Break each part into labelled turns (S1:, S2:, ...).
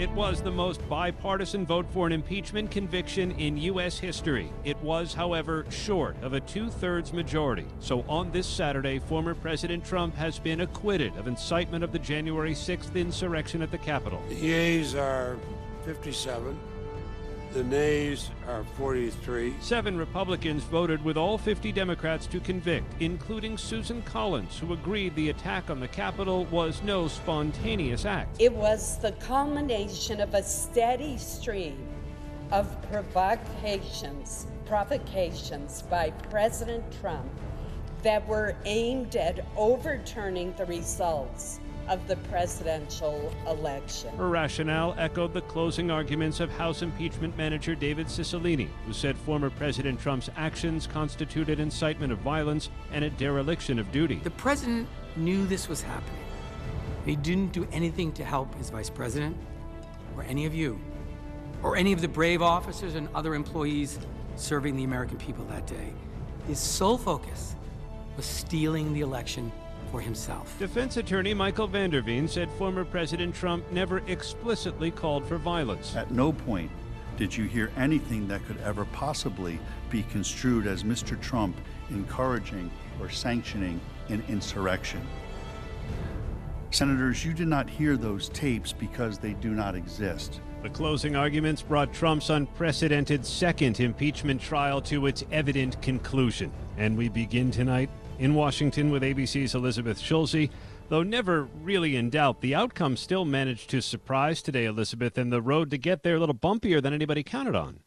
S1: It was the most bipartisan vote for an impeachment conviction in U.S. history. It was, however, short of a two thirds majority. So on this Saturday, former President Trump has been acquitted of incitement of the January 6th insurrection at the Capitol.
S2: The yeas are 57. The nays are 43.
S1: Seven Republicans voted with all 50 Democrats to convict, including Susan Collins, who agreed the attack on the Capitol was no spontaneous act.
S3: It was the culmination of a steady stream of provocations, provocations by President Trump that were aimed at overturning the results of the presidential election.
S1: Her rationale echoed the closing arguments of House impeachment manager David Cicilline, who said former President Trump's actions constituted incitement of violence and a dereliction of duty.
S4: The president knew this was happening. He didn't do anything to help his vice president or any of you or any of the brave officers and other employees serving the American people that day. His sole focus was stealing the election for himself.
S1: Defense attorney Michael van der Veen said former President Trump never explicitly called for violence.
S5: At no point did you hear anything that could ever possibly be construed as Mr. Trump encouraging or sanctioning an insurrection. Senators, you did not hear those tapes because they do not exist.
S1: The closing arguments brought Trump's unprecedented second impeachment trial to its evident conclusion. And we begin tonight in Washington with ABC's Elizabeth Schulze. Though never really in doubt, the outcome still managed to surprise today, Elizabeth, and the road to get there a little bumpier than anybody counted on.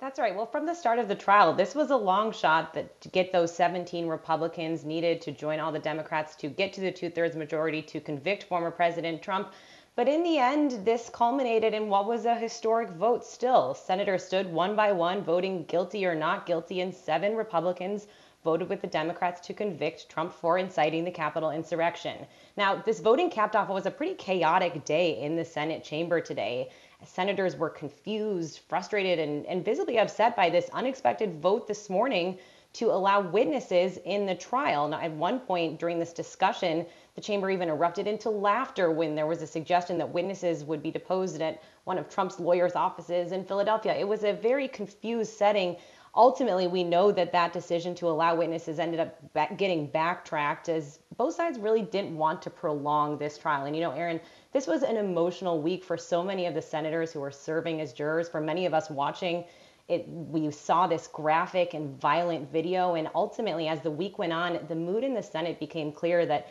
S6: That's right. Well, from the start of the trial, this was a long shot that to get those 17 Republicans needed to join all the Democrats to get to the two thirds majority to convict former President Trump. But in the end, this culminated in what was a historic vote still. Senators stood one by one, voting guilty or not guilty, and seven Republicans voted with the Democrats to convict Trump for inciting the Capitol insurrection. Now, this voting capped off what was a pretty chaotic day in the Senate chamber today. Senators were confused, frustrated, and, and visibly upset by this unexpected vote this morning to allow witnesses in the trial. Now, at one point during this discussion, the chamber even erupted into laughter when there was a suggestion that witnesses would be deposed at one of Trump's lawyers' offices in Philadelphia. It was a very confused setting ultimately, we know that that decision to allow witnesses ended up back getting backtracked as both sides really didn't want to prolong this trial. And you know, Aaron, this was an emotional week for so many of the senators who were serving as jurors. For many of us watching, it, we saw this graphic and violent video. And ultimately, as the week went on, the mood in the Senate became clear that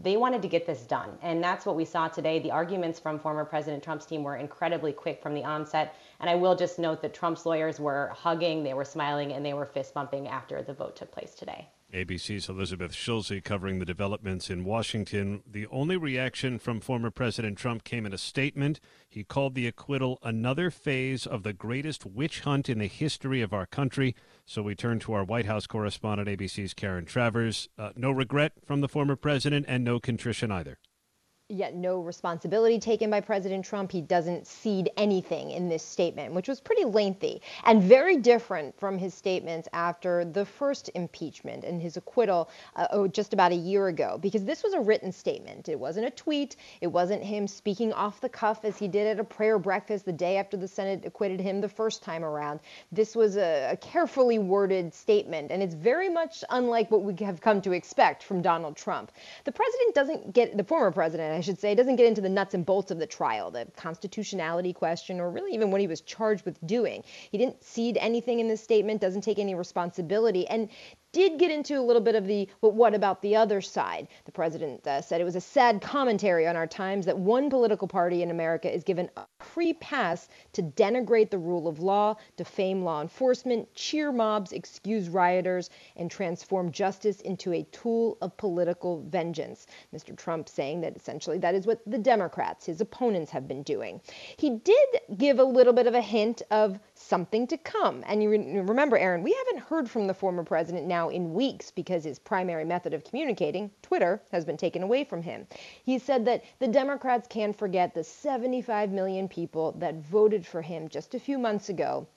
S6: they wanted to get this done. And that's what we saw today. The arguments from former President Trump's team were incredibly quick from the onset. And I will just note that Trump's lawyers were hugging, they were smiling, and they were fist bumping after the vote took place today.
S1: ABC's Elizabeth Schulze covering the developments in Washington. The only reaction from former President Trump came in a statement. He called the acquittal another phase of the greatest witch hunt in the history of our country. So we turn to our White House correspondent, ABC's Karen Travers. Uh, no regret from the former president and no contrition either
S7: yet no responsibility taken by President Trump. He doesn't cede anything in this statement, which was pretty lengthy and very different from his statements after the first impeachment and his acquittal uh, oh, just about a year ago, because this was a written statement. It wasn't a tweet. It wasn't him speaking off the cuff as he did at a prayer breakfast the day after the Senate acquitted him the first time around. This was a, a carefully worded statement, and it's very much unlike what we have come to expect from Donald Trump. The president doesn't get, the former president, I should say, doesn't get into the nuts and bolts of the trial, the constitutionality question, or really even what he was charged with doing. He didn't cede anything in this statement, doesn't take any responsibility, and did get into a little bit of the, but what about the other side? The president uh, said it was a sad commentary on our times that one political party in America is given a free pass to denigrate the rule of law, defame law enforcement, cheer mobs, excuse rioters, and transform justice into a tool of political vengeance. Mr. Trump saying that essentially that is what the Democrats, his opponents, have been doing. He did give a little bit of a hint of something to come. And you re- remember, Aaron, we haven't heard from the former president now in weeks because his primary method of communicating, Twitter, has been taken away from him. He said that the Democrats can't forget the 75 million people that voted for him just a few months ago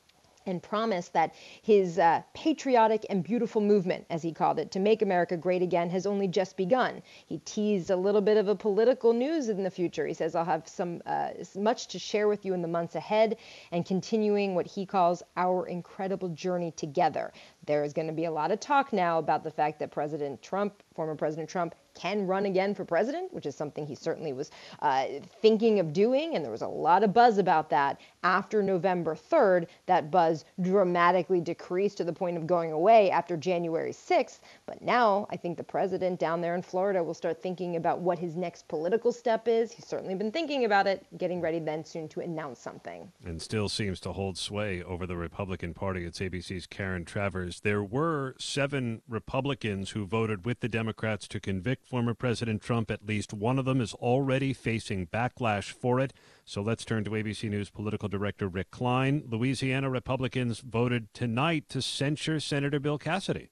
S7: and promised that his uh, patriotic and beautiful movement, as he called it, to make America great again has only just begun. He teased a little bit of a political news in the future. He says, I'll have some uh, much to share with you in the months ahead and continuing what he calls our incredible journey together. There is going to be a lot of talk now about the fact that President Trump, former President Trump, can run again for president, which is something he certainly was uh, thinking of doing. And there was a lot of buzz about that after November 3rd. That buzz dramatically decreased to the point of going away after January 6th. But now I think the president down there in Florida will start thinking about what his next political step is. He's certainly been thinking about it, getting ready then soon to announce something.
S1: And still seems to hold sway over the Republican Party. It's ABC's Karen Travers. There were seven Republicans who voted with the Democrats to convict former President Trump. At least one of them is already facing backlash for it. So let's turn to ABC News political director Rick Klein. Louisiana Republicans voted tonight to censure Senator Bill Cassidy.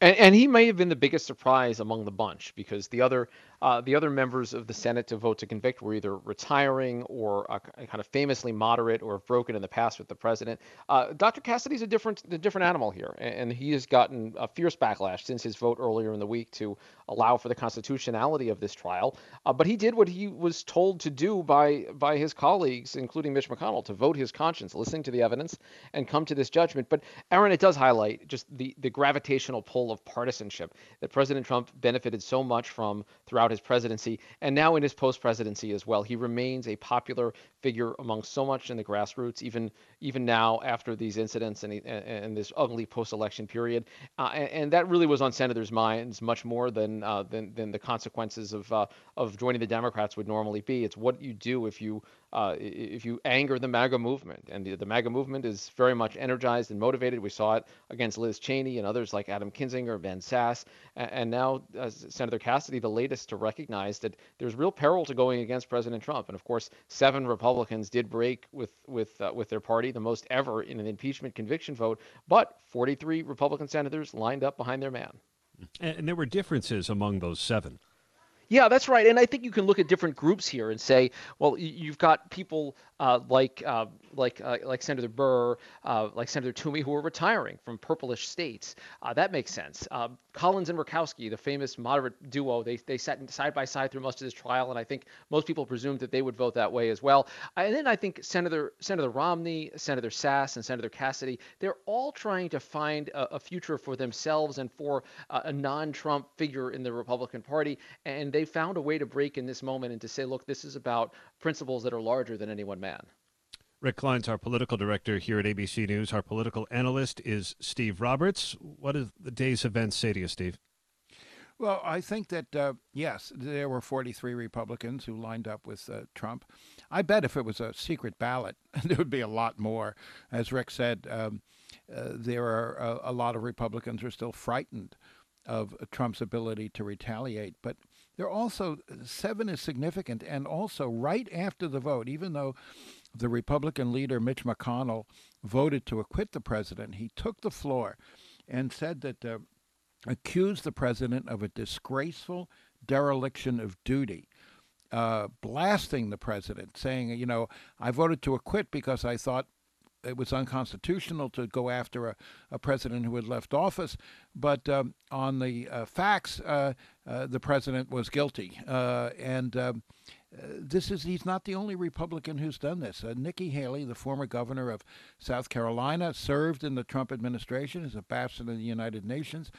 S8: And, and, he may have been the biggest surprise among the bunch because the other uh, the other members of the Senate to vote to convict were either retiring or uh, kind of famously moderate or have broken in the past with the president. Uh, Dr. Cassidy's a different a different animal here, and, and, he has gotten a fierce backlash since his vote earlier in the week to allow for the constitutionality of this trial. Uh, but he did what he was told to do by by his colleagues, including Mitch McConnell, to vote his conscience, listening to the evidence, and come to this judgment. But Aaron, it does highlight just the the gravitational pull of partisanship that President Trump benefited so much from throughout his presidency and now in his post presidency as well. He remains a popular figure among so much in the grassroots, even even now after these incidents and, and, this ugly post election period. Uh, and, and, that really was on senators' minds much more than uh, than, than the consequences of uh, of joining the Democrats would normally be. It's what you do if you uh, if you anger the MAGA movement. And the, the MAGA movement is very much energized and motivated. We saw it against Liz Cheney and others like Adam Kinzinger, Ben Sasse, and, and now uh, Senator Cassidy, the latest to recognize that there's real peril to going against President Trump. And of course, seven Republicans did break with with uh, with their party, the most ever in an impeachment conviction vote. But 43 Republican senators lined up behind their man.
S1: And, and there were differences among those seven.
S8: Yeah, that's right. And I think you can look at different groups here and say, well, you've got people uh, like uh, like uh, like Senator Burr, uh, like Senator Toomey, who are retiring from purplish states. Uh, that makes sense. Uh, Collins and Murkowski, the famous moderate duo, they they sat side by side through most of this trial, and I think most people presumed that they would vote that way as well. And then I think Senator Senator Romney, Senator Sasse, and Senator Cassidy, they're all trying to find a, a future for themselves and for a non-Trump figure in the Republican Party, and they found a way to break in this moment and to say, look, this is about principles that are larger than any one man.
S1: Rick Klein's our political director here at ABC News. Our political analyst is Steve Roberts. What does the day's events say to you, Steve?
S9: Well, I think that, uh, yes, there were 43 Republicans who lined up with uh, Trump. I bet if it was a secret ballot, there would be a lot more. As Rick said, um, uh, there are a, a, lot of Republicans who are still frightened of Trump's ability to retaliate. But there are also, seven is significant. And also, right after the vote, even though the Republican leader Mitch McConnell voted to acquit the president, he took the floor and said that uh, accused the president of a disgraceful dereliction of duty. Uh, blasting the president, saying, you know, I voted to acquit because I thought it was unconstitutional to go after a, a president who had left office. But um, on the uh, facts, uh, uh, the president was guilty. Uh, and um, this is he's not the only Republican who's done this. Uh, Nikki Haley, the former governor of South Carolina, served in the Trump administration as a ambassador to the United Nations,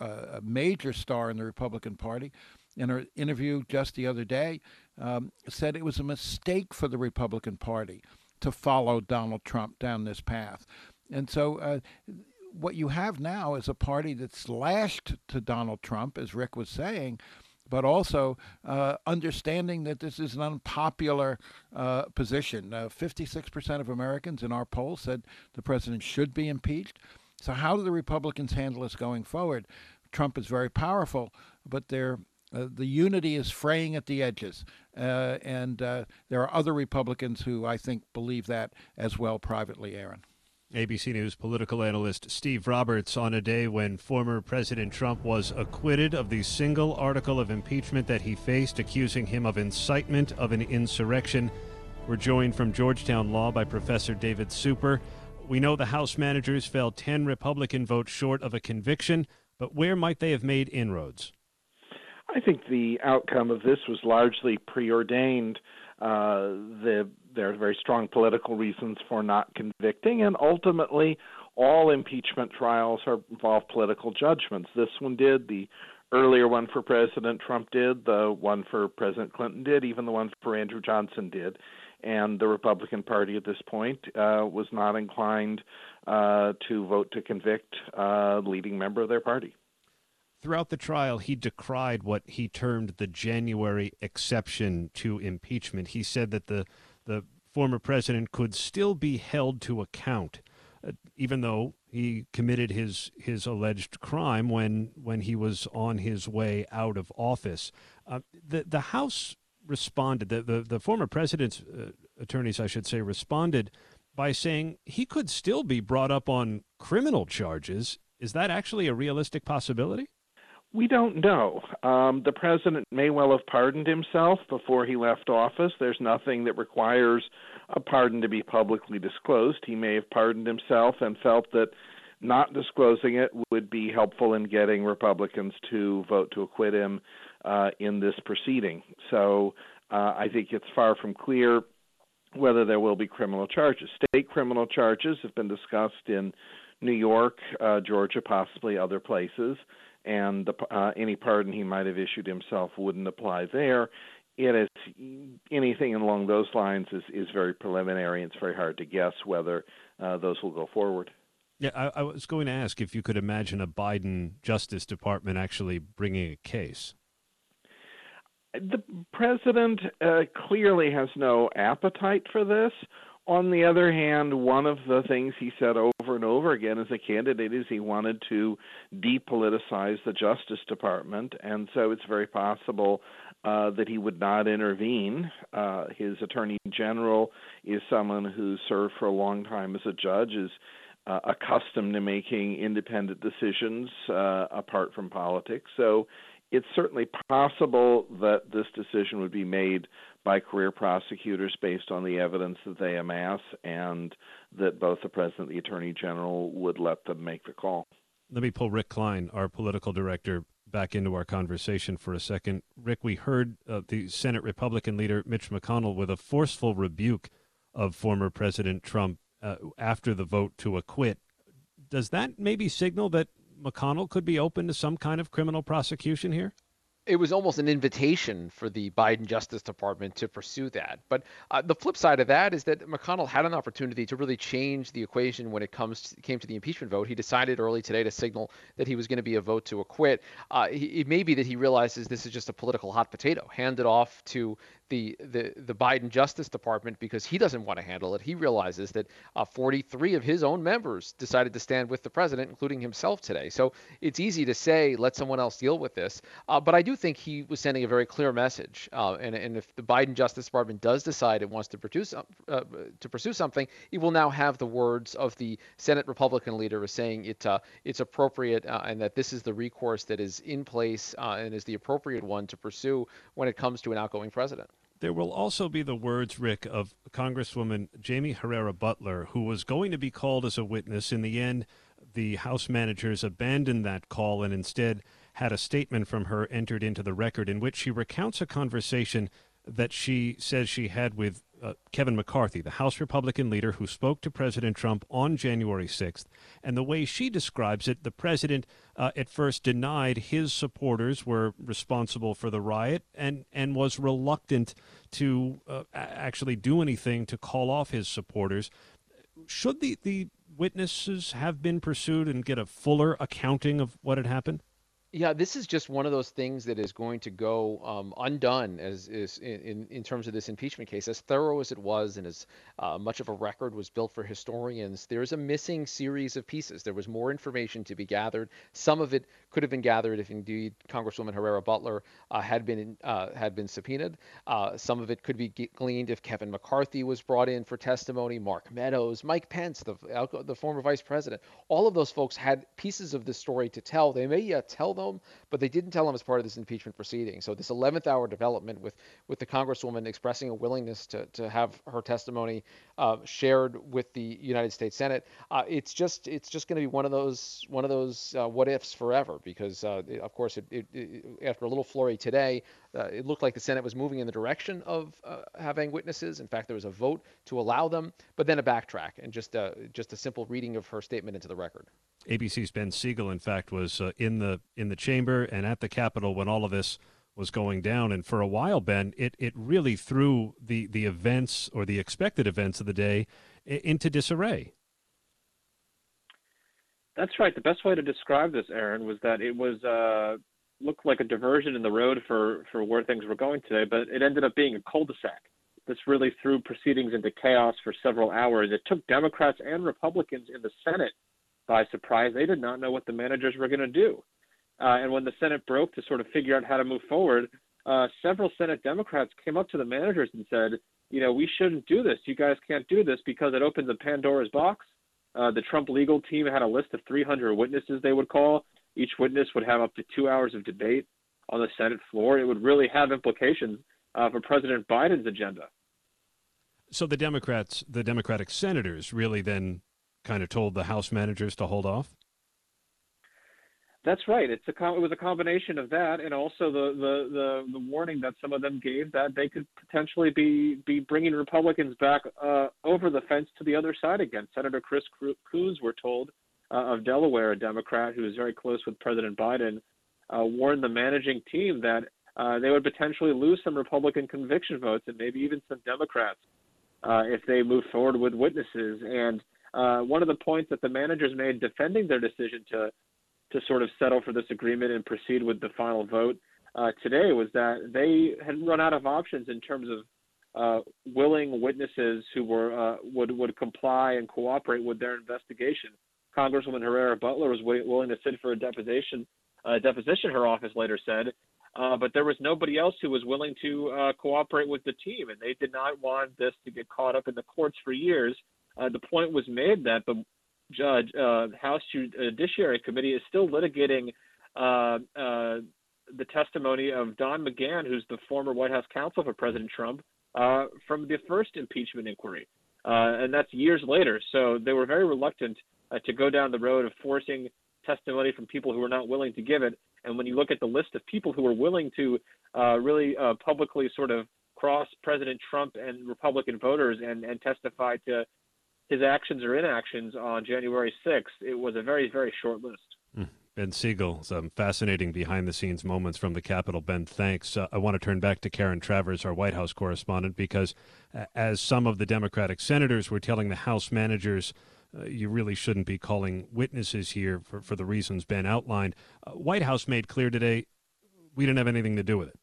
S9: uh, a major star in the Republican Party. In her interview just the other day, um, said it was a mistake for the Republican Party to follow Donald Trump down this path. And so, uh, what you have now is a party that's lashed to Donald Trump, as Rick was saying, but also uh, understanding that this is an unpopular uh, position. 56% uh, of Americans in our poll said the president should be impeached. So, how do the Republicans handle this going forward? Trump is very powerful, but they're uh, the unity is fraying at the edges. Uh, and uh, there are other Republicans who I think believe that as well privately, Aaron.
S1: ABC News political analyst Steve Roberts on a day when former President Trump was acquitted of the single article of impeachment that he faced, accusing him of incitement of an insurrection. We're joined from Georgetown Law by Professor David Super. We know the House managers fell 10 Republican votes short of a conviction, but where might they have made inroads?
S10: I think the outcome of this was largely preordained. Uh, the, there are very strong political reasons for not convicting, and ultimately, all impeachment trials are, involve political judgments. This one did. The earlier one for President Trump did. The one for President Clinton did. Even the one for Andrew Johnson did. And the Republican Party at this point uh, was not inclined uh, to vote to convict a leading member of their party.
S1: Throughout the trial, he decried what he termed the January exception to impeachment. He said that the the former president could still be held to account, uh, even though he committed his his alleged crime when when he was on his way out of office. Uh, the the House responded. The the, the former president's uh, attorneys, I should say, responded by saying he could still be brought up on criminal charges. Is that actually a realistic possibility?
S10: We don't know. Um, the president may well have pardoned himself before he left office. There's nothing that requires a pardon to be publicly disclosed. He may have pardoned himself and felt that not disclosing it would be helpful in getting Republicans to vote to acquit him uh, in this proceeding. So uh, I think it's far from clear whether there will be criminal charges. State criminal charges have been discussed in New York, uh, Georgia, possibly other places and the, uh, any pardon he might have issued himself wouldn't apply there. It is anything along those lines is is very preliminary. It's very hard to guess whether uh, those will go forward.
S1: Yeah, I, I, was going to ask if you could imagine a Biden Justice Department actually bringing a case.
S10: The president uh, clearly has no appetite for this. On the other hand, one of the things he said over and over again as a candidate is he wanted to depoliticize the Justice Department, and so it's very possible uh, that he would not intervene. Uh, his Attorney General is someone who served for a long time as a judge, is uh, accustomed to making independent decisions uh, apart from politics. So it's certainly possible that this decision would be made by career prosecutors based on the evidence that they amass, and that both the president and the attorney general would let them make the call.
S1: Let me pull Rick Klein, our political director, back into our conversation for a second. Rick, we heard uh, the Senate Republican leader Mitch McConnell with a forceful rebuke of former President Trump uh, after the vote to acquit. Does that maybe signal that McConnell could be open to some kind of criminal prosecution here?
S8: it was almost an invitation for the Biden Justice Department to pursue that. But uh, the flip side of that is that McConnell had an opportunity to really change the equation when it comes to, came to the impeachment vote. He decided early today to signal that he was going to be a vote to acquit. Uh, he, it may be that he realizes this is just a political hot potato. Hand it off to the, the, the Biden Justice Department because he doesn't want to handle it. He realizes that uh, 43 of his own members decided to stand with the president, including himself today. So it's easy to say, let someone else deal with this. Uh, but I do think he was sending a very clear message. Uh, and, and if the Biden Justice Department does decide it wants to, produce, uh, to pursue something, it will now have the words of the Senate Republican leader as saying it, uh, it's appropriate uh, and that this is the recourse that is in place and is the appropriate one to pursue when it comes to an outgoing president.
S1: There will also be the words, Rick, of Congresswoman Jamie Herrera Beutler, who was going to be called as a witness. In the end, the House managers abandoned that call and instead had a statement from her entered into the record in which she recounts a conversation that she says she had with uh, Kevin McCarthy, the House Republican leader who spoke to President Trump on January 6th. And the way she describes it, the president uh, at first denied his supporters were responsible for the riot and, and was reluctant to uh, actually do anything to call off his supporters. Should the, the witnesses have been pursued and get a fuller accounting of what had happened?
S8: Yeah, this is just one of those things that is going to go um, undone as is in, in terms of this impeachment case. As thorough as it was, and as uh, much of a record was built for historians, there's a missing series of pieces. There was more information to be gathered. Some of it could have been gathered if indeed Congresswoman Herrera Beutler uh, had been uh, had been subpoenaed. Uh, some of it could be gleaned if Kevin McCarthy was brought in for testimony. Mark Meadows, Mike Pence, the the former vice president, all of those folks had pieces of the story to tell. They may yet tell them, but they didn't tell them as part of this impeachment proceeding. So this 11th hour development with with the congresswoman expressing a willingness to to have her testimony uh, shared with the United States Senate, uh, it's just it's just going to be one of those one of those uh, what ifs forever because uh, of course it, it, it, after a little flurry today, uh, it looked like the Senate was moving in the direction of uh, having witnesses. In fact, there was a vote to allow them, but then a backtrack and just just a simple reading of her statement into the record.
S1: ABC's Ben Siegel, in fact, was uh, in the in the chamber and at the Capitol when all of this was going down. And for a while, Ben, it it really threw the the events or the expected events of the day into disarray.
S11: That's right. The best way to describe this, Aaron, was that it was uh, looked like a diversion in the road for for where things were going today, but it ended up being a cul-de-sac. This really threw proceedings into chaos for several hours. It took Democrats and Republicans in the Senate by surprise. They did not know what the managers were going to do. Uh, and when the Senate broke to sort of figure out how to move forward, uh, several Senate Democrats came up to the managers and said, you know, we shouldn't do this. You guys can't do this because it opens a Pandora's box. Uh, the Trump legal team had a list of 300 witnesses they would call. Each witness would have up to two hours of debate on the Senate floor. It would really have implications uh, for President Biden's agenda.
S1: So the Democrats, the Democratic senators, really then kind of told the House managers to hold off?
S11: That's right. It's a it was a combination of that and also the, the, the, the warning that some of them gave that they could potentially be be bringing Republicans back uh, over the fence to the other side again. Senator Chris Coons, we're told, uh, of Delaware, a Democrat who is very close with President Biden, uh, warned the managing team that uh, they would potentially lose some Republican conviction votes and maybe even some Democrats uh, if they move forward with witnesses and uh, one of the points that the managers made defending their decision to to sort of settle for this agreement and proceed with the final vote uh, today was that they had run out of options in terms of uh, willing witnesses who were uh, would would comply and cooperate with their investigation. Congresswoman Herrera Beutler was willing to sit for a deposition. Uh, deposition, her office later said, uh, but there was nobody else who was willing to uh, cooperate with the team, and they did not want this to get caught up in the courts for years uh, the point was made that the judge, uh, House Judiciary Committee is still litigating uh, uh, the testimony of Don McGahn, who's the former White House counsel for President Trump, uh, from the first impeachment inquiry. Uh, and that's years later. So they were very reluctant to go down the road of forcing testimony from people who were not willing to give it. And when you look at the list of people who were willing to really publicly sort of cross President Trump and Republican voters and, and testify to his actions or inactions on January 6th, it was a very, very short list.
S1: Hmm. Ben Siegel, some fascinating behind the scenes moments from the Capitol. Ben, thanks. Uh, I want to turn back to Karen Travers, our White House correspondent, because uh, as some of the Democratic senators were telling the House managers, uh, you really shouldn't be calling witnesses here for, for the reasons Ben outlined. Uh, White House made clear today we didn't have anything to do with it.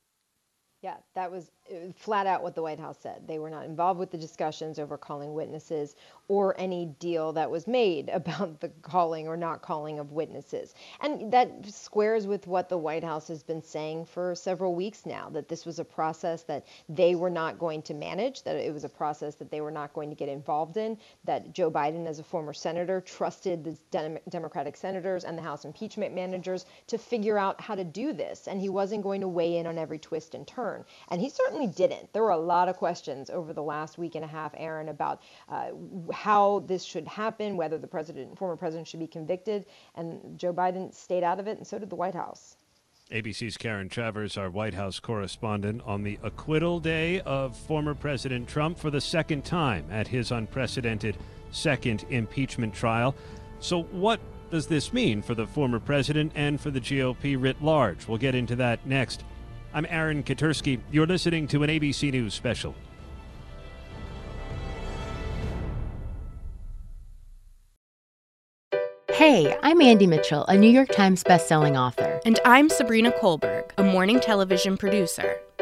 S7: Yeah, that was uh, flat out what the White House said. They were not involved with the discussions over calling witnesses or any deal that was made about the calling or not calling of witnesses. And that squares with what the White House has been saying for several weeks now that this was a process that they were not going to manage, that it was a process that they were not going to get involved in, that Joe Biden, as a former senator, trusted the Democratic senators and the House impeachment managers to figure out how to do this. And he wasn't going to weigh in on every twist and turn. And he certainly didn't. There were a lot of questions over the last week and a half, Aaron, about uh, how this should happen, whether the president, former president, should be convicted, and Joe Biden stayed out of it, and so did the White House.
S1: ABC's Karen Travers, our White House correspondent, on the acquittal day of former President Trump for the second time at his unprecedented second impeachment trial. So, what does this mean for the former president and for the GOP writ large? We'll get into that next. I'm Aaron Katersky. You're listening to an ABC News special.
S12: Hey, I'm Andy Mitchell, a New York Times bestselling author.
S13: And I'm Sabrina Kohlberg, a morning television producer.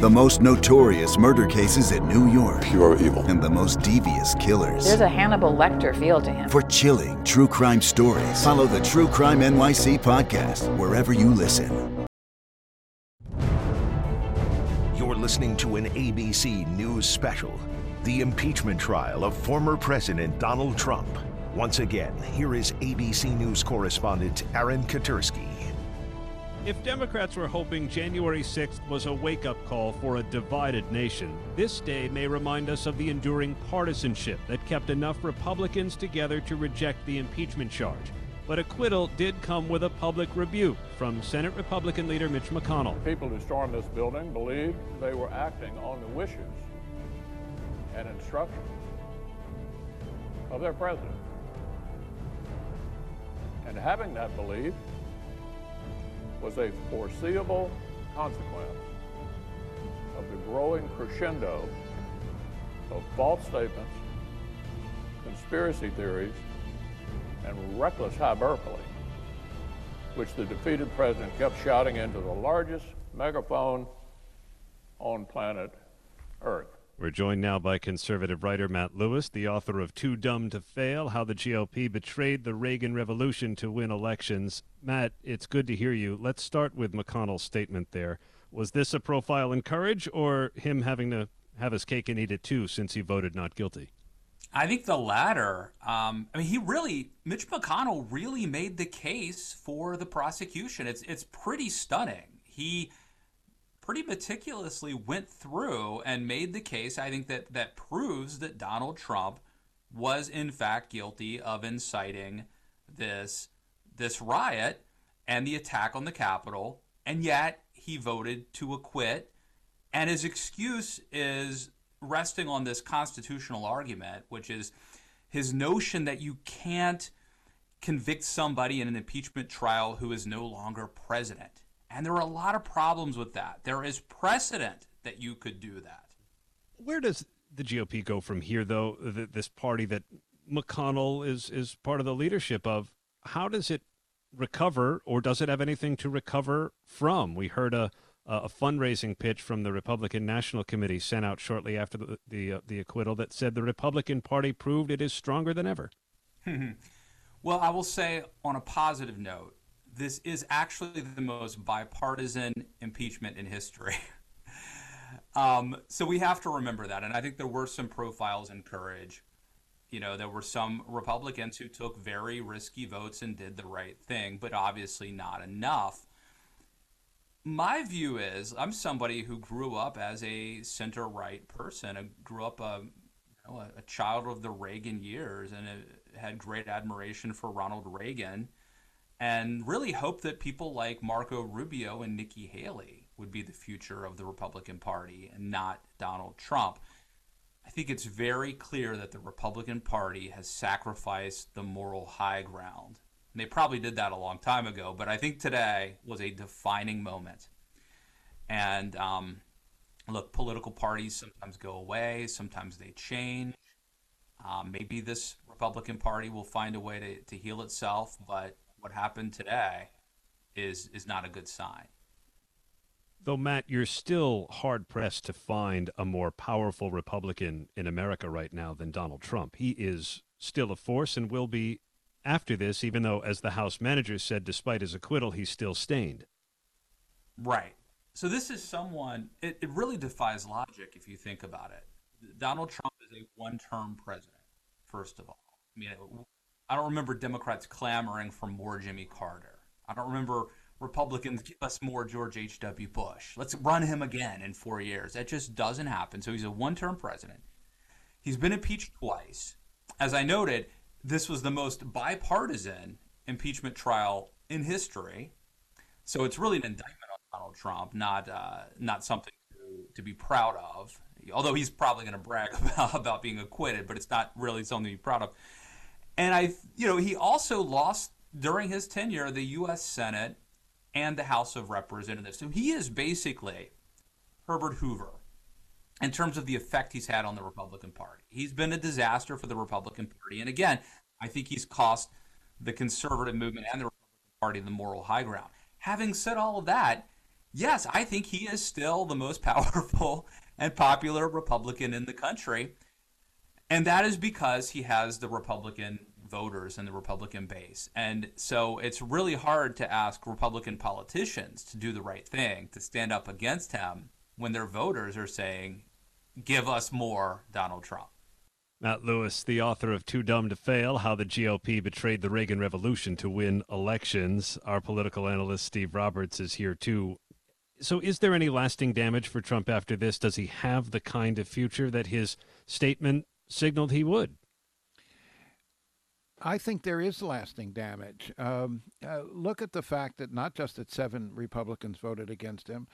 S14: The most notorious murder cases in New York.
S15: Pure evil.
S14: And the most devious killers.
S16: There's a Hannibal Lecter feel to him.
S14: For chilling true crime stories, follow the True Crime NYC podcast wherever you listen.
S17: You're listening to an ABC News special The Impeachment Trial of former President Donald Trump. Once again, here is ABC News correspondent Aaron Katersky.
S1: If Democrats were hoping January 6th was a wake up call for a divided nation, this day may remind us of the enduring partisanship that kept enough Republicans together to reject the impeachment charge. But acquittal did come with a public rebuke from Senate Republican leader Mitch McConnell.
S18: People who stormed this building believed they were acting on the wishes and instructions of their president. And having that belief was a foreseeable consequence of the growing crescendo of false statements, conspiracy theories, and reckless hyperbole, which the defeated president kept shouting into the largest megaphone on planet Earth.
S1: We're joined now by conservative writer Matt Lewis, the author of Too Dumb to Fail How the GOP Betrayed the Reagan Revolution to Win Elections. Matt, it's good to hear you. Let's start with McConnell's statement there. Was this a profile in courage or him having to have his cake and eat it too since he voted not guilty?
S19: I think the latter. Um, I mean, he really, Mitch McConnell really made the case for the prosecution. It's it's pretty stunning. He pretty meticulously went through and made the case. I think that that proves that Donald Trump was in fact guilty of inciting this this riot and the attack on the Capitol, and yet he voted to acquit. And his excuse is resting on this constitutional argument, which is his notion that you can't convict somebody in an impeachment trial who is no longer president. And there are a lot of problems with that. There is precedent that you could do that.
S1: Where does the GOP go from here, though? This party that McConnell is is part of the leadership of. How does it recover, or does it have anything to recover from? We heard a a fundraising pitch from the Republican National Committee sent out shortly after the the, uh, the acquittal that said the Republican Party proved it is stronger than ever.
S19: well, I will say on a positive note, this is actually the most bipartisan impeachment in history. um, so we have to remember that, and I think there were some profiles in courage. You know, there were some Republicans who took very risky votes and did the right thing, but obviously not enough my view is I'm somebody who grew up as a center right person. I grew up a, you know, a, child of the Reagan years and had great admiration for Ronald Reagan and really hope that people like Marco Rubio and Nikki Haley would be the future of the Republican Party and not Donald Trump. I think it's very clear that the Republican Party has sacrificed the moral high ground and they probably did that a long time ago, but I think today was a defining moment. And um, look, political parties sometimes go away, sometimes they change. Um, maybe this Republican Party will find a way to, to heal itself, but what happened today is is not a good sign.
S1: Though, Matt, you're still hard pressed to find a more powerful Republican in America right now than Donald Trump. He is still a force and will be after this, even though, as the House manager said, despite his acquittal, he's still stained.
S19: Right. So this is someone, it, it really defies logic if you think about it. Donald Trump is a one term president, first of all. I mean, I don't remember Democrats clamoring for more Jimmy Carter. I don't remember Republicans give us more George H.W. Bush. Let's run him again in four years. That just doesn't happen. So he's a one term president. He's been impeached twice. As I noted, this was the most bipartisan impeachment trial in history. So it's really an indictment on Donald Trump, not uh, not something to, to be proud of. Although he's probably going to brag about, about being acquitted, but it's not really something to be proud of. And I, you know, he also lost during his tenure the U.S. Senate and the House of Representatives. So he is basically Herbert Hoover in terms of the effect he's had on the Republican Party. He's been a disaster for the Republican Party. And again, I think he's cost the conservative movement and the Republican Party the moral high ground. Having said all of that, yes, I think he is still the most powerful and popular Republican in the country. And that is because he has the Republican voters and the Republican base. And so it's really hard to ask Republican politicians to do the right thing, to stand up against him when their voters are saying, give us more Donald Trump.
S1: Matt Lewis, the author of Too Dumb to Fail How the GOP Betrayed the Reagan Revolution to Win Elections. Our political analyst, Steve Roberts, is here too. So, is there any lasting damage for Trump after this? Does he have the kind of future that his statement signaled he would?
S9: I think there is lasting damage. Um, uh, look at the fact that not just that seven Republicans voted against him,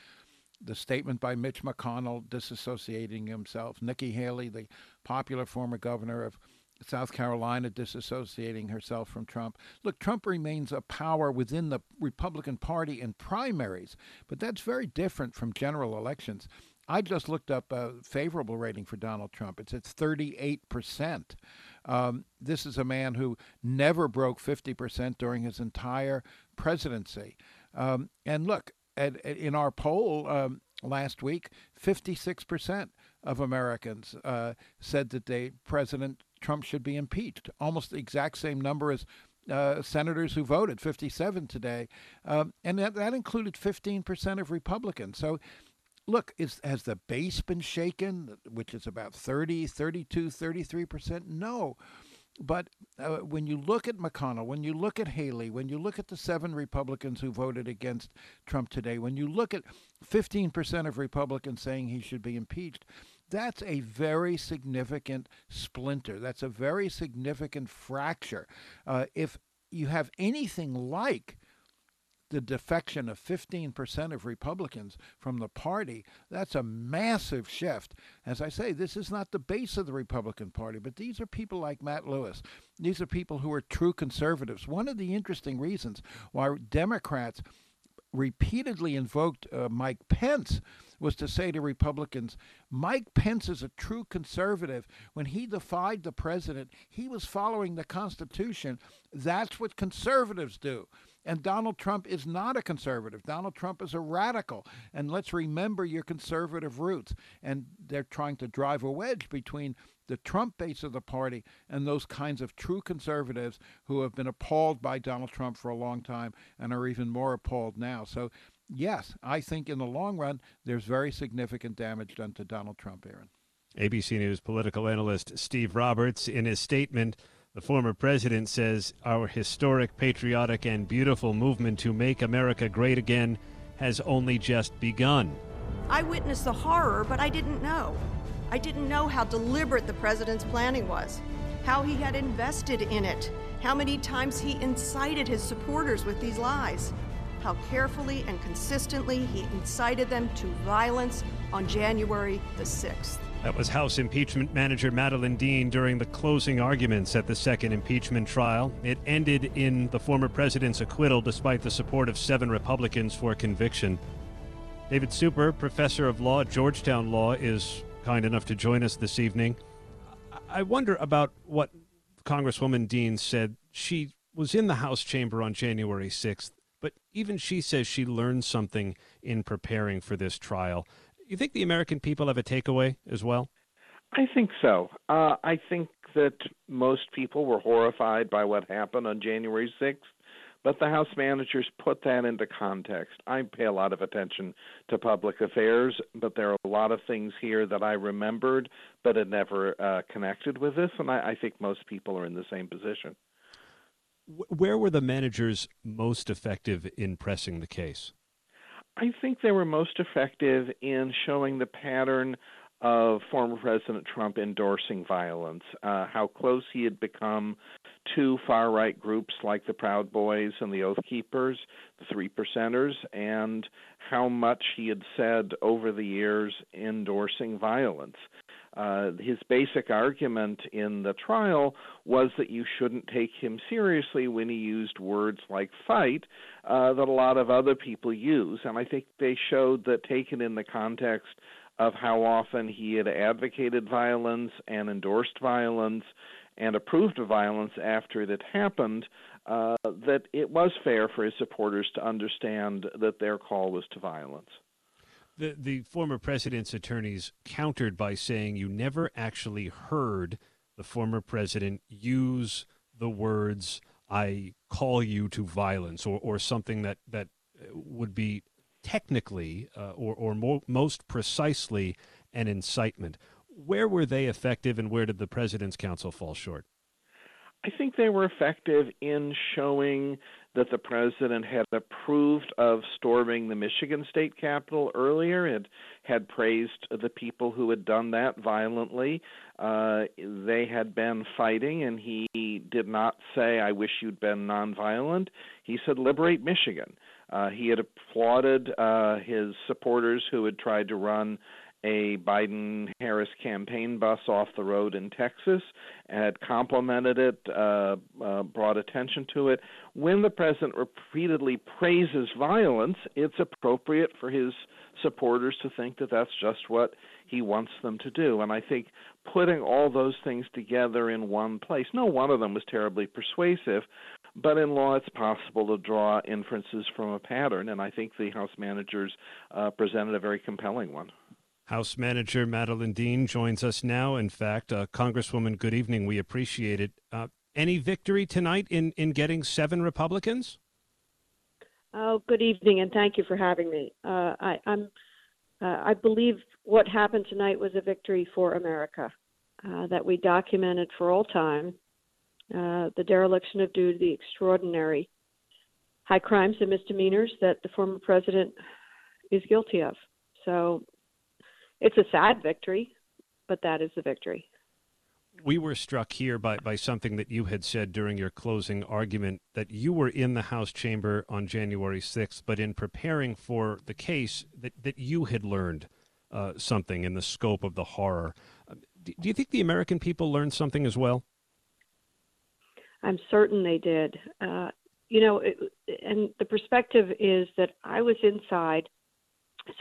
S9: the statement by Mitch McConnell disassociating himself, Nikki Haley, the popular former governor of South Carolina, disassociating herself from Trump. Look, Trump remains a power within the Republican Party in primaries, but that's very different from general elections. I just looked up a favorable rating for Donald Trump. It's at 38%. Um, this is a man who never broke 50% during his entire presidency. Um, and look, at, at, in our poll um, last week, 56% of Americans uh, said that they President Trump should be impeached. Almost the exact same number as uh, senators who voted, 57 today, um, and that, that included 15% of Republicans. So look, is, has the base been shaken, which is about 30, 32, 33%? No. But uh, when you look at McConnell, when you look at Haley, when you look at the seven Republicans who voted against Trump today, when you look at 15% of Republicans saying he should be impeached, that's a very significant splinter. That's a very significant fracture. Uh, if you have anything like the defection of 15% of Republicans from the party, that's a massive shift. As I say, this is not the base of the Republican Party, but these are people like Matt Lewis. These are people who are true conservatives. One of the interesting reasons why Democrats repeatedly invoked uh, Mike Pence was to say to Republicans, Mike Pence is a true conservative. When he defied the president, he was following the Constitution. That's what conservatives do. And Donald Trump is not a conservative. Donald Trump is a radical. And let's remember your conservative roots. And they're trying to drive a wedge between the Trump base of the party and those kinds of true conservatives who have been appalled by Donald Trump for a long time and are even more appalled now. So, yes, I think in the long run, there's very significant damage done to Donald Trump, Aaron.
S1: ABC News political analyst Steve Roberts, in his statement, the former president says our historic, patriotic, and beautiful movement to make America great again has only just begun.
S20: I witnessed the horror, but I didn't know. I didn't know how deliberate the president's planning was, how he had invested in it, how many times he incited his supporters with these lies, how carefully and consistently he incited them to violence on January the 6th.
S1: That was House impeachment manager Madeleine Dean during the closing arguments at the second impeachment trial. It ended in the former president's acquittal despite the support of seven Republicans for conviction. David Super, professor of law at Georgetown Law, is kind enough to join us this evening. I wonder about what Congresswoman Dean said. She was in the House chamber on January 6th, but even she says she learned something in preparing for this trial. You think the American people have a takeaway as well?
S10: I think so. Uh, I think that most people were horrified by what happened on January 6th, but the House managers put that into context. I pay a lot of attention to public affairs, but there are a lot of things here that I remembered but had never uh, connected with this, and I, I think most people are in the same position.
S1: Where were the managers most effective in pressing the case?
S10: I think they were most effective in showing the pattern of former President Trump endorsing violence, uh, how close he had become to far right groups like the Proud Boys and the Oath Keepers, the Three Percenters, and how much he had said over the years endorsing violence. Uh, his basic argument in the trial was that you shouldn't take him seriously when he used words like fight uh, that a lot of other people use. And I think they showed that, taken in the context of how often he had advocated violence and endorsed violence and approved of violence after it had happened, uh, that it was fair for his supporters to understand that their call was to violence.
S1: The, the former president's attorneys countered by saying you never actually heard the former president use the words "I call you to violence" or, or something that that would be technically uh, or, or more, most precisely an incitement. Where were they effective and where did the President's Counsel fall short?
S10: I think they were effective in showing that the president had approved of storming the Michigan state capitol earlier and had praised the people who had done that violently. Uh, they had been fighting, and he did not say, I wish you'd been nonviolent. He said, liberate Michigan. Uh, he had applauded uh, his supporters who had tried to run a Biden Harris campaign bus off the road in Texas, had complimented it, uh, uh, brought attention to it. When the president repeatedly praises violence, it's appropriate for his supporters to think that that's just what he wants them to do. And I think putting all those things together in one place, no one of them was terribly persuasive, but in law, it's possible to draw inferences from a pattern, and I think the House managers uh, presented a very compelling one.
S1: House Manager Madeleine Dean joins us now. In fact, uh, Congresswoman, good evening. We appreciate it. Uh, any victory tonight in, in getting seven Republicans?
S21: Oh, good evening, and thank you for having me. Uh, I, am uh, I believe what happened tonight was a victory for America uh, that we documented for all time uh, the dereliction of duty, the extraordinary high crimes and misdemeanors that the former president is guilty of. So it's a sad victory, but that is the victory.
S1: We were struck here by, by something that you had said during your closing argument that you were in the House chamber on January 6th, but in preparing for the case, that, that you had learned uh, something in the scope of the horror. Do, do you think the American people learned something as well?
S21: I'm certain they did. Uh, you know, it, and the perspective is that I was inside,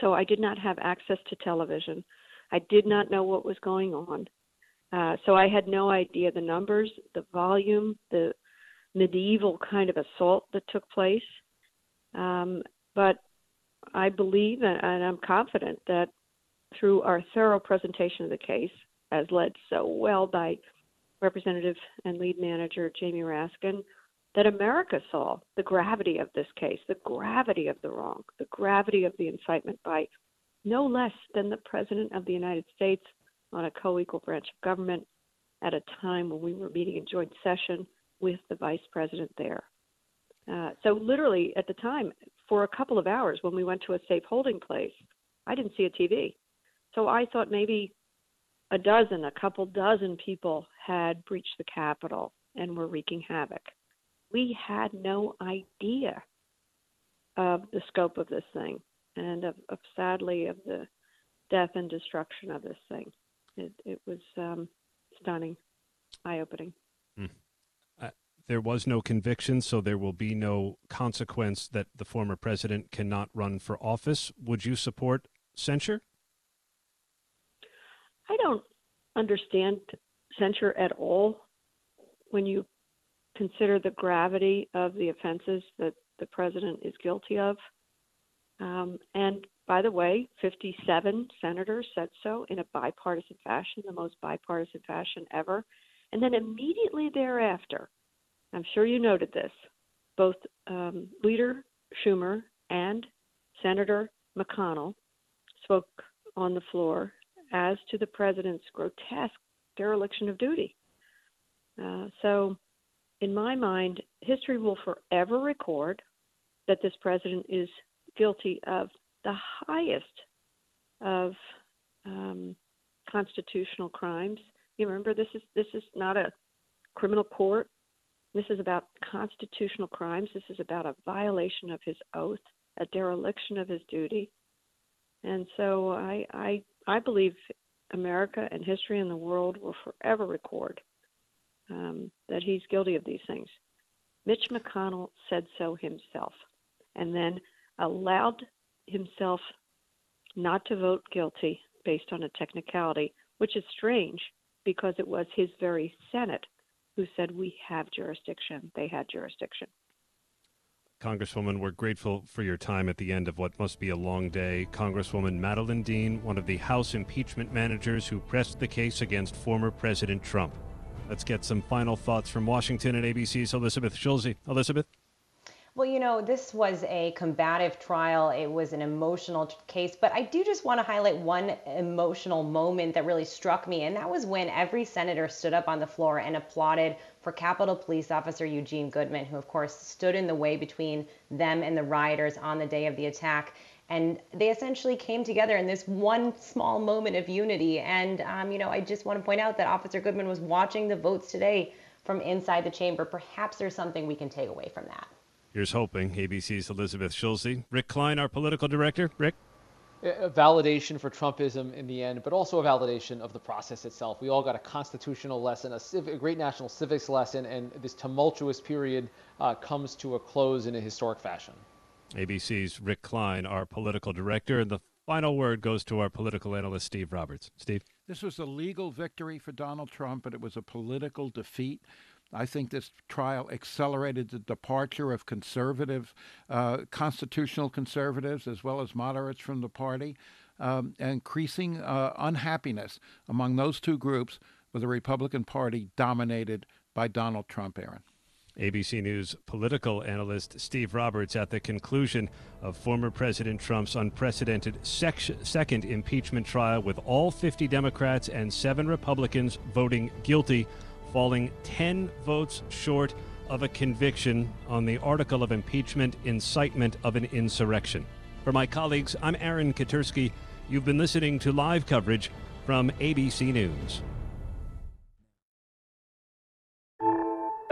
S21: so I did not have access to television. I did not know what was going on. Uh, so I had no idea the numbers, the volume, the medieval kind of assault that took place. Um, but I believe and, and I'm confident that through our thorough presentation of the case, as led so well by Representative and lead manager Jamie Raskin that America saw the gravity of this case, the gravity of the wrong, the gravity of the incitement by no less than the President of the United States on a co equal branch of government at a time when we were meeting in joint session with the Vice President there. Uh, so, literally, at the time, for a couple of hours when we went to a safe holding place, I didn't see a TV. So I thought maybe a dozen, a couple dozen people had breached the Capitol and were wreaking havoc. We had no idea of the scope of this thing and of, of sadly of the death and destruction of this thing. It, it was um, stunning, eye opening.
S1: Mm. Uh, there was no conviction, so there will be no consequence that the former president cannot run for office. Would you support censure?
S21: I don't understand censure at all when you consider the gravity of the offenses that the president is guilty of. Um, and by the way, 57 senators said so in a bipartisan fashion, the most bipartisan fashion ever. And then immediately thereafter, I'm sure you noted this, both um, Leader Schumer and Senator McConnell spoke on the floor as to the president's grotesque dereliction of duty. Uh, so, in my mind, history will forever record that this president is guilty of the highest of um, constitutional crimes. You remember this is this is not a criminal court. This is about constitutional crimes. This is about a violation of his oath, a dereliction of his duty. And so I I I believe America and history and the world will forever record um, that he's guilty of these things. Mitch McConnell said so himself, and then allowed himself not to vote guilty based on a technicality, which is strange because it was his very Senate who said, We have jurisdiction. They had jurisdiction.
S1: Congresswoman, we're grateful for your time at the end of what must be a long day. Congresswoman Madeleine Dean, one of the House impeachment managers who pressed the case against former President Trump. Let's get some final thoughts from Washington and ABC's Elizabeth Schulze. Elizabeth?
S6: Well, you know, this was a combative trial. It was an emotional case, but I do just want to highlight one emotional moment that really struck me, and that was when every senator stood up on the floor and applauded for Capitol Police Officer Eugene Goodman, who, of course, stood in the way between them and the rioters on the day of the attack. And they essentially came together in this one small moment of unity. And, um, you know, I just want to point out that Officer Goodman was watching the votes today from inside the chamber. Perhaps there's something we can take away from that.
S1: Here's hoping. ABC's Elizabeth Schulze. Rick Klein, our political director. Rick?
S8: A validation for Trumpism in the end, but also a validation of the process itself. We all got a constitutional lesson, a, civic, a great national civics lesson, and this tumultuous period uh, comes to a close in a historic fashion.
S1: ABC's Rick Klein, our political director. And the final word goes to our political analyst, Steve Roberts. Steve?
S9: This was a legal victory for Donald Trump, but it was a political defeat I think this trial accelerated the departure of conservative, uh, constitutional conservatives, as well as moderates from the party, um, increasing uh, unhappiness among those two groups with the Republican Party dominated by Donald Trump, Aaron.
S1: ABC News political analyst Steve Roberts at the conclusion of former President Trump's unprecedented sec- second impeachment trial, with all 50 Democrats and seven Republicans voting guilty falling 10 votes short of a conviction on the article of impeachment incitement of an insurrection. For my colleagues, I'm Aaron Katersky. You've been listening to live coverage from ABC News.